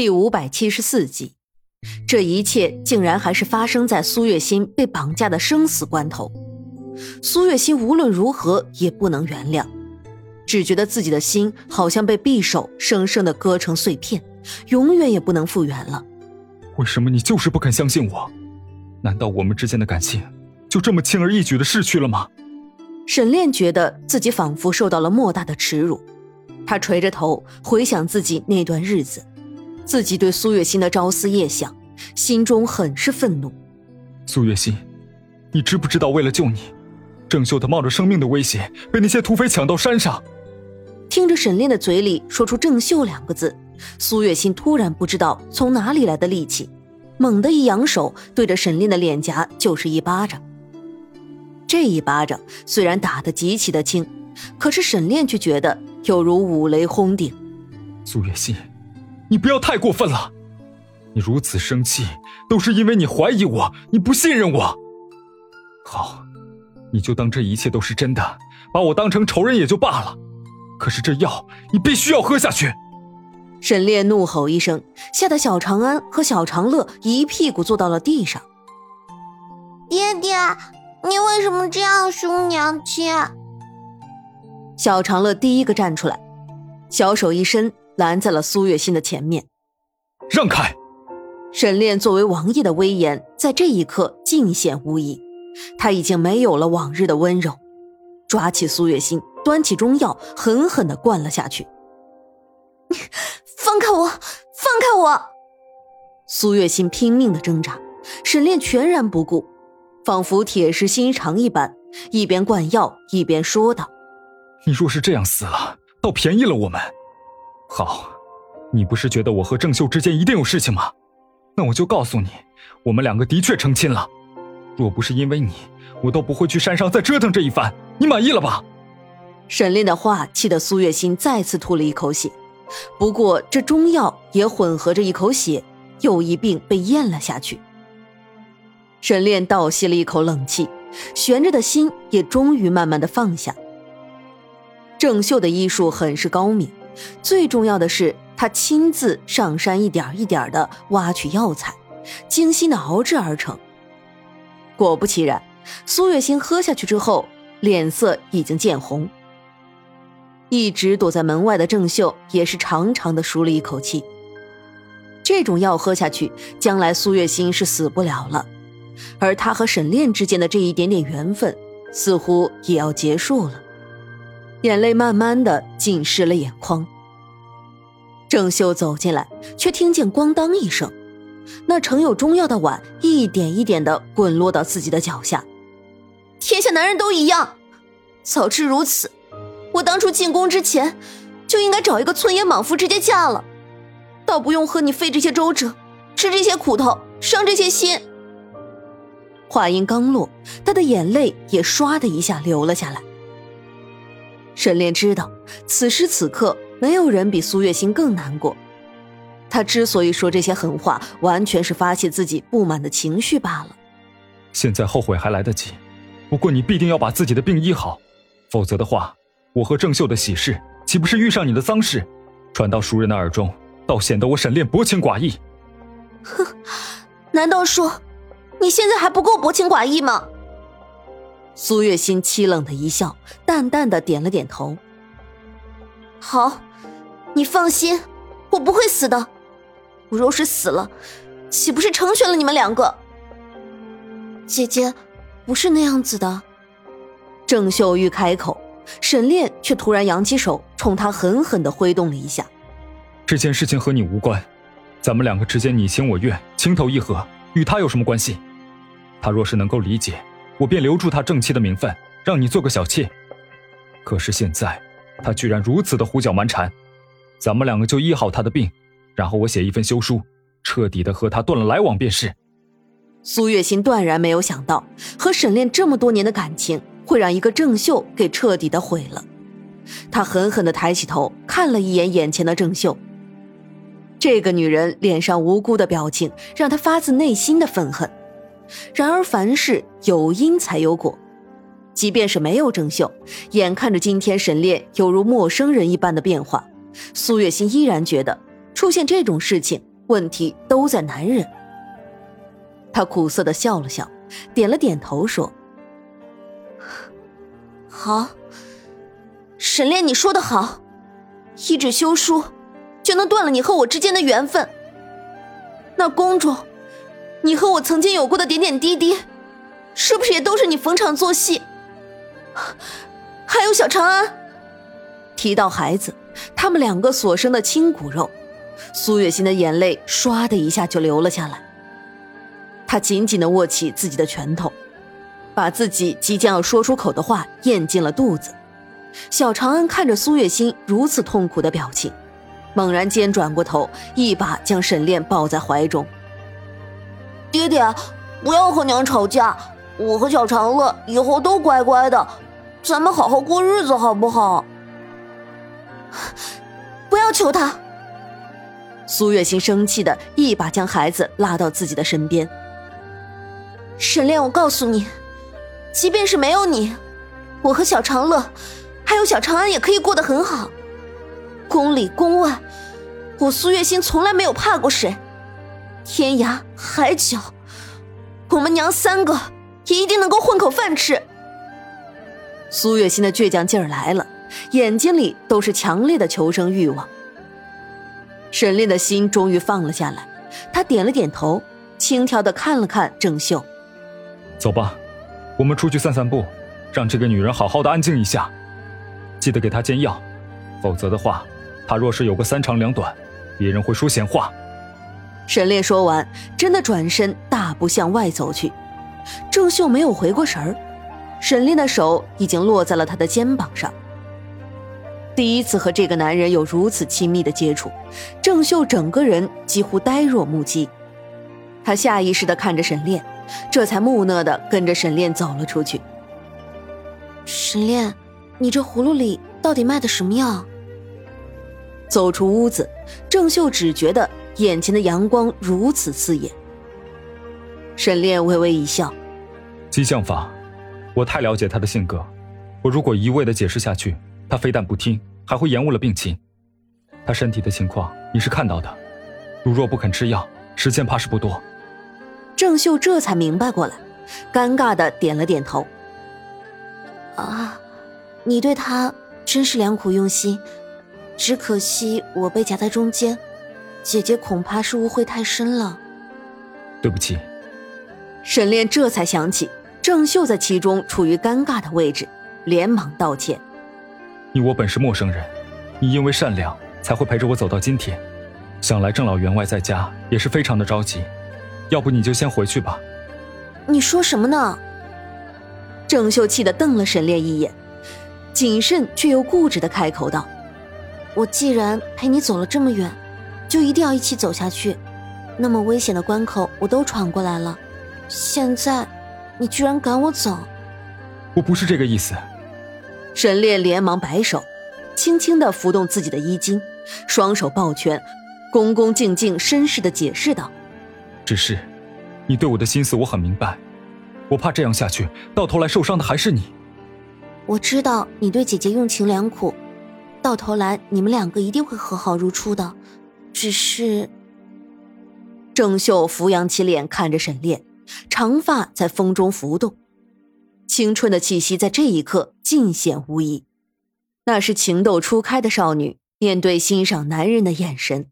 第五百七十四集，这一切竟然还是发生在苏月心被绑架的生死关头。苏月心无论如何也不能原谅，只觉得自己的心好像被匕首生生的割成碎片，永远也不能复原了。为什么你就是不肯相信我？难道我们之间的感情就这么轻而易举的逝去了吗？沈炼觉得自己仿佛受到了莫大的耻辱，他垂着头回想自己那段日子。自己对苏月心的朝思夜想，心中很是愤怒。苏月心，你知不知道，为了救你，郑秀他冒着生命的危险被那些土匪抢到山上。听着沈炼的嘴里说出“郑秀”两个字，苏月心突然不知道从哪里来的力气，猛地一扬手，对着沈炼的脸颊就是一巴掌。这一巴掌虽然打得极其的轻，可是沈炼却觉得有如五雷轰顶。苏月心。你不要太过分了，你如此生气，都是因为你怀疑我，你不信任我。好，你就当这一切都是真的，把我当成仇人也就罢了。可是这药你必须要喝下去。沈烈怒吼一声，吓得小长安和小长乐一屁股坐到了地上。爹爹，你为什么这样凶娘亲？小长乐第一个站出来，小手一伸。拦在了苏月心的前面，让开！沈炼作为王爷的威严在这一刻尽显无疑，他已经没有了往日的温柔，抓起苏月心，端起中药，狠狠的灌了下去。放开我！放开我！苏月心拼命的挣扎，沈炼全然不顾，仿佛铁石心肠一般，一边灌药一边说道：“你若是这样死了，倒便宜了我们。”好，你不是觉得我和郑秀之间一定有事情吗？那我就告诉你，我们两个的确成亲了。若不是因为你，我都不会去山上再折腾这一番。你满意了吧？沈炼的话气得苏月心再次吐了一口血，不过这中药也混合着一口血，又一并被咽了下去。沈炼倒吸了一口冷气，悬着的心也终于慢慢的放下。郑秀的医术很是高明。最重要的是，他亲自上山，一点一点的挖取药材，精心的熬制而成。果不其然，苏月心喝下去之后，脸色已经见红。一直躲在门外的郑秀也是长长的舒了一口气。这种药喝下去，将来苏月心是死不了了，而他和沈炼之间的这一点点缘分，似乎也要结束了。眼泪慢慢的浸湿了眼眶。郑秀走进来，却听见“咣当”一声，那盛有中药的碗一点一点的滚落到自己的脚下。天下男人都一样，早知如此，我当初进宫之前就应该找一个村野莽夫直接嫁了，倒不用和你费这些周折，吃这些苦头，伤这些心。话音刚落，他的眼泪也唰的一下流了下来。沈炼知道，此时此刻没有人比苏月心更难过。他之所以说这些狠话，完全是发泄自己不满的情绪罢了。现在后悔还来得及，不过你必定要把自己的病医好，否则的话，我和郑秀的喜事岂不是遇上你的丧事，传到熟人的耳中，倒显得我沈炼薄情寡义。哼，难道说你现在还不够薄情寡义吗？苏月心凄冷的一笑，淡淡的点了点头。好，你放心，我不会死的。我若是死了，岂不是成全了你们两个？姐姐，不是那样子的。郑秀玉开口，沈炼却突然扬起手，冲他狠狠的挥动了一下。这件事情和你无关，咱们两个之间你情我愿，情投意合，与他有什么关系？他若是能够理解。我便留住他正妻的名分，让你做个小妾。可是现在，他居然如此的胡搅蛮缠，咱们两个就医好他的病，然后我写一份休书，彻底的和他断了来往便是。苏月心断然没有想到，和沈炼这么多年的感情会让一个郑秀给彻底的毁了。他狠狠的抬起头，看了一眼眼前的郑秀。这个女人脸上无辜的表情，让他发自内心的愤恨。然而，凡事有因才有果，即便是没有郑秀，眼看着今天沈炼犹如陌生人一般的变化，苏月心依然觉得出现这种事情问题都在男人。他苦涩的笑了笑，点了点头说：“好，沈炼，你说的好，一纸休书就能断了你和我之间的缘分。那宫中，你和我曾经有过的点点滴滴，是不是也都是你逢场作戏？还有小长安。”提到孩子，他们两个所生的亲骨肉，苏月心的眼泪唰的一下就流了下来。他紧紧的握起自己的拳头，把自己即将要说出口的话咽进了肚子。小长安看着苏月心如此痛苦的表情，猛然间转过头，一把将沈炼抱在怀中。爹爹，不要和娘吵架，我和小长乐以后都乖乖的，咱们好好过日子，好不好？不要求他。苏月心生气的一把将孩子拉到自己的身边。沈炼，我告诉你，即便是没有你，我和小长乐，还有小长安也可以过得很好。宫里宫外，我苏月心从来没有怕过谁。天涯海角，我们娘三个也一定能够混口饭吃。苏月心的倔强劲儿来了。眼睛里都是强烈的求生欲望。沈炼的心终于放了下来，他点了点头，轻佻的看了看郑秀：“走吧，我们出去散散步，让这个女人好好的安静一下。记得给她煎药，否则的话，她若是有个三长两短，别人会说闲话。”沈炼说完，真的转身大步向外走去。郑秀没有回过神儿，沈炼的手已经落在了他的肩膀上。第一次和这个男人有如此亲密的接触，郑秀整个人几乎呆若木鸡。他下意识地看着沈炼，这才木讷地跟着沈炼走了出去。沈炼，你这葫芦里到底卖的什么药？走出屋子，郑秀只觉得眼前的阳光如此刺眼。沈炼微微一笑：“激将法，我太了解他的性格，我如果一味的解释下去，他非但不听。”还会延误了病情，他身体的情况你是看到的，如若不肯吃药，时间怕是不多。郑秀这才明白过来，尴尬的点了点头。啊，你对他真是良苦用心，只可惜我被夹在中间，姐姐恐怕是误会太深了。对不起。沈炼这才想起郑秀在其中处于尴尬的位置，连忙道歉。你我本是陌生人，你因为善良才会陪着我走到今天。想来郑老员外在家也是非常的着急，要不你就先回去吧。你说什么呢？郑秀气的瞪了沈炼一眼，谨慎却又固执的开口道：“我既然陪你走了这么远，就一定要一起走下去。那么危险的关口我都闯过来了，现在你居然赶我走？我不是这个意思。”沈烈连忙摆手，轻轻的拂动自己的衣襟，双手抱拳，恭恭敬敬、绅士的解释道：“只是，你对我的心思我很明白，我怕这样下去，到头来受伤的还是你。我知道你对姐姐用情良苦，到头来你们两个一定会和好如初的。只是……”郑秀扶扬起脸看着沈炼，长发在风中浮动。青春的气息在这一刻尽显无疑，那是情窦初开的少女面对欣赏男人的眼神。